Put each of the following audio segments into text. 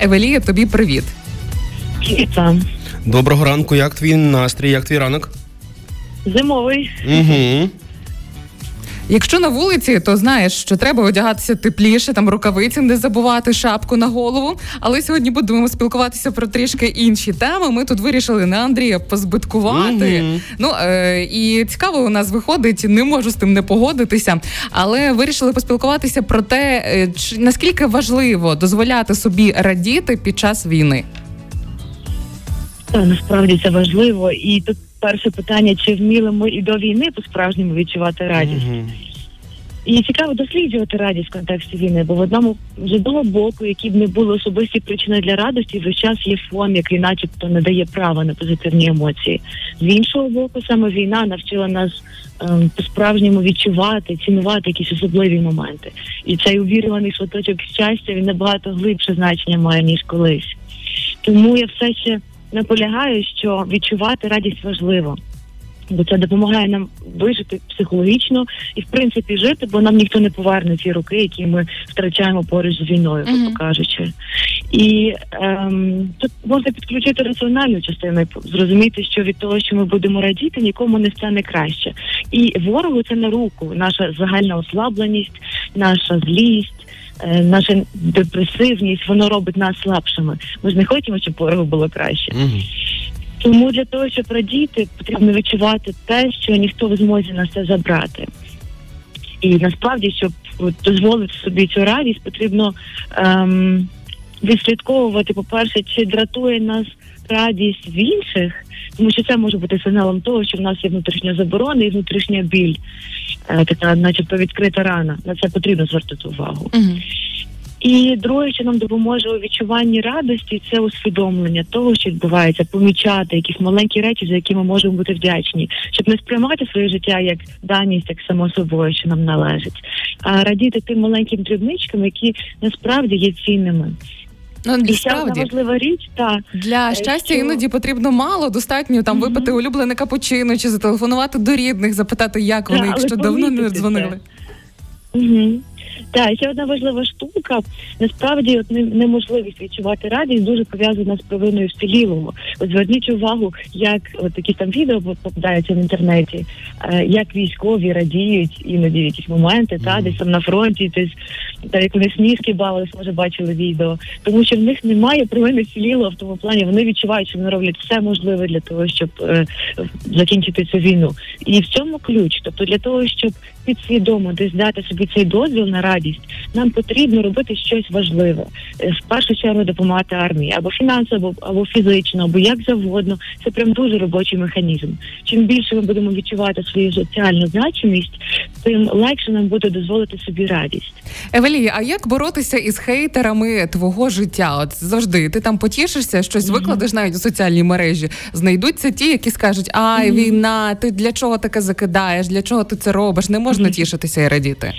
Евелія, тобі привіт. Вітаю. Доброго ранку, як твій настрій, як твій ранок? Зимовий. Угу. Якщо на вулиці, то знаєш, що треба одягатися тепліше, там рукавиці не забувати, шапку на голову. Але сьогодні будемо спілкуватися про трішки інші теми. Ми тут вирішили на Андрія позбиткувати. Мгм. Ну е- і цікаво у нас виходить, не можу з тим не погодитися. Але вирішили поспілкуватися про те, е, чи- наскільки важливо дозволяти собі радіти під час війни. Та насправді це важливо. І тут перше питання: чи вміли ми і до війни по-справжньому відчувати радість? І цікаво досліджувати радість в контексті війни, бо в одному з одного боку, які б не були особисті причини для радості, весь час є фон, який, начебто, не дає права на позитивні емоції. З іншого боку, саме війна навчила нас ем, по-справжньому відчувати, цінувати якісь особливі моменти. І цей увірюваний шматочок щастя він набагато глибше значення має ніж колись. Тому я все ще наполягаю, що відчувати радість важливо. Бо це допомагає нам вижити психологічно і в принципі жити, бо нам ніхто не поверне ці роки, які ми втрачаємо поруч з війною, грубо кажучи. І ем, тут можна підключити раціональну частину, і зрозуміти, що від того, що ми будемо радіти, нікому не стане краще. І ворогу це на руку, наша загальна ослабленість, наша злість. е, Наша депресивність, воно робить нас слабшими. Ми ж не хочемо, щоб ворогу було краще. Угу. Тому для того, щоб радіти, потрібно відчувати те, що ніхто в змозі нас це забрати. І насправді, щоб от, дозволити собі цю радість, потрібно ем, відслідковувати, по-перше, чи дратує нас радість в інших, тому що це може бути сигналом того, що в нас є внутрішня заборона і внутрішня біль, така, начебто, відкрита рана. На це потрібно звертати увагу. І друге, що нам допоможе у відчуванні радості, це усвідомлення того, що відбувається, помічати якісь маленькі речі, за які ми можемо бути вдячні, щоб не сприймати своє життя як даність, як само собою, що нам належить, а радіти тим маленьким дрібничкам, які насправді є цінними. Ну І ще одна важлива річ, та Для Е, щастя що- іноді потрібно мало, достатньо там Мгм. випити улюблене капучино чи зателефонувати до рідних, запитати, як вони, Та, якщо давно не дзвонили. Угу. Так, ще одна важлива штука. Насправді, от неможливість відчувати радість дуже пов'язана з провиною вцілілого. От зверніть увагу, як от такі там відео попадаються в інтернеті, е, як військові радіють іноді в якісь моменти, та десь там на фронті, десь та як вони сніжки бавились, може бачили відео. Тому що в них немає провини вцілілого в тому плані. Вони відчувають, що вони роблять все можливе для того, щоб е, закінчити цю війну. І в цьому ключ. Тобто для того, щоб підсвідомо десь дати собі цей дозвіл на радість, нам потрібно робити щось важливе. Е, В першу чергу допомагати армії або фінансово, або фізично, або як завгодно. Це прям дуже робочий механізм. Чим більше ми будемо відчувати свою соціальну значимість, тим легше нам буде дозволити собі радість. Евелія, а як боротися із хейтерами твого життя? От завжди ти там потішишся, щось Мгм. викладеш навіть у соціальній мережі. Знайдуться ті, які скажуть: Ай, Мгм. війна, ти для чого таке закидаєш? Для чого ти це робиш? Не можна Мгм. тішитися і радіти.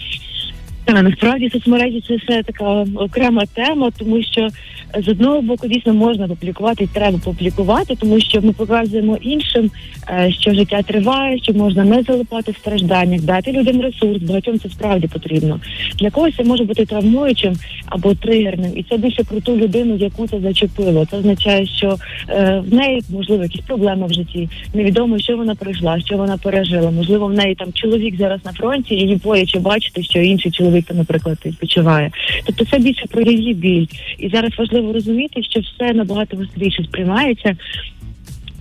Та насправді соцмережі це все така окрема тема, тому що е, з одного боку дійсно можна публікувати і треба публікувати, тому що ми показуємо іншим, е, що життя триває, що можна не залипати в стражданнях, дати людям ресурс. Багатьом це справді потрібно. Для когось це може бути травмуючим або тригерним, і це більше про ту людину, яку це зачепило. Це означає, що е, в неї можливо якісь проблеми в житті. Невідомо, що вона пройшла, що вона пережила. Можливо, в неї там чоловік зараз на фронті, і її боляче бачити, що інший чоловік там, наприклад, відпочиває. Тобто це більше про її біль. І зараз важливо розуміти, що все набагато гостріше сприймається.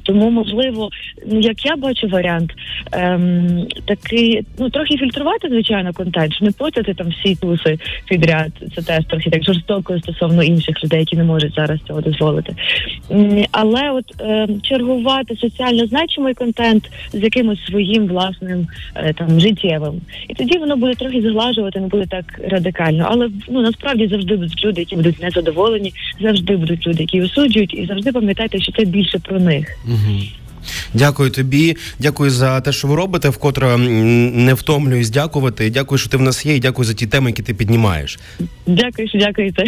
Тому, можливо, ну як я бачу варіант, ем, такий, ну трохи фільтрувати, звичайно, контент, не потяти там всі туси підряд. Це теж трохи так жорстоко стосовно інших людей, які не можуть зараз цього дозволити. Але от ем, чергувати соціально значимий контент з якимось своїм власним е, там життєвим, і тоді воно буде трохи зглажувати, не буде так радикально. Але ну насправді завжди будуть люди, які будуть незадоволені, завжди будуть люди, які осуджують, і завжди пам'ятайте, що це більше про них. Угу. Дякую тобі, дякую за те, що ви робите, вкотре не втомлююсь дякувати. Дякую, що ти в нас є, і дякую за ті теми, які ти піднімаєш. Дякую, що дякуєте.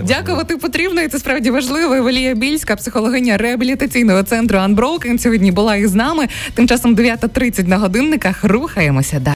Дякувати потрібно, і це справді важливо. Евелія Більська, психологиня реабілітаційного центру Unbroken, сьогодні була із нами. Тим часом 9.30 на годинниках. Рухаємося далі.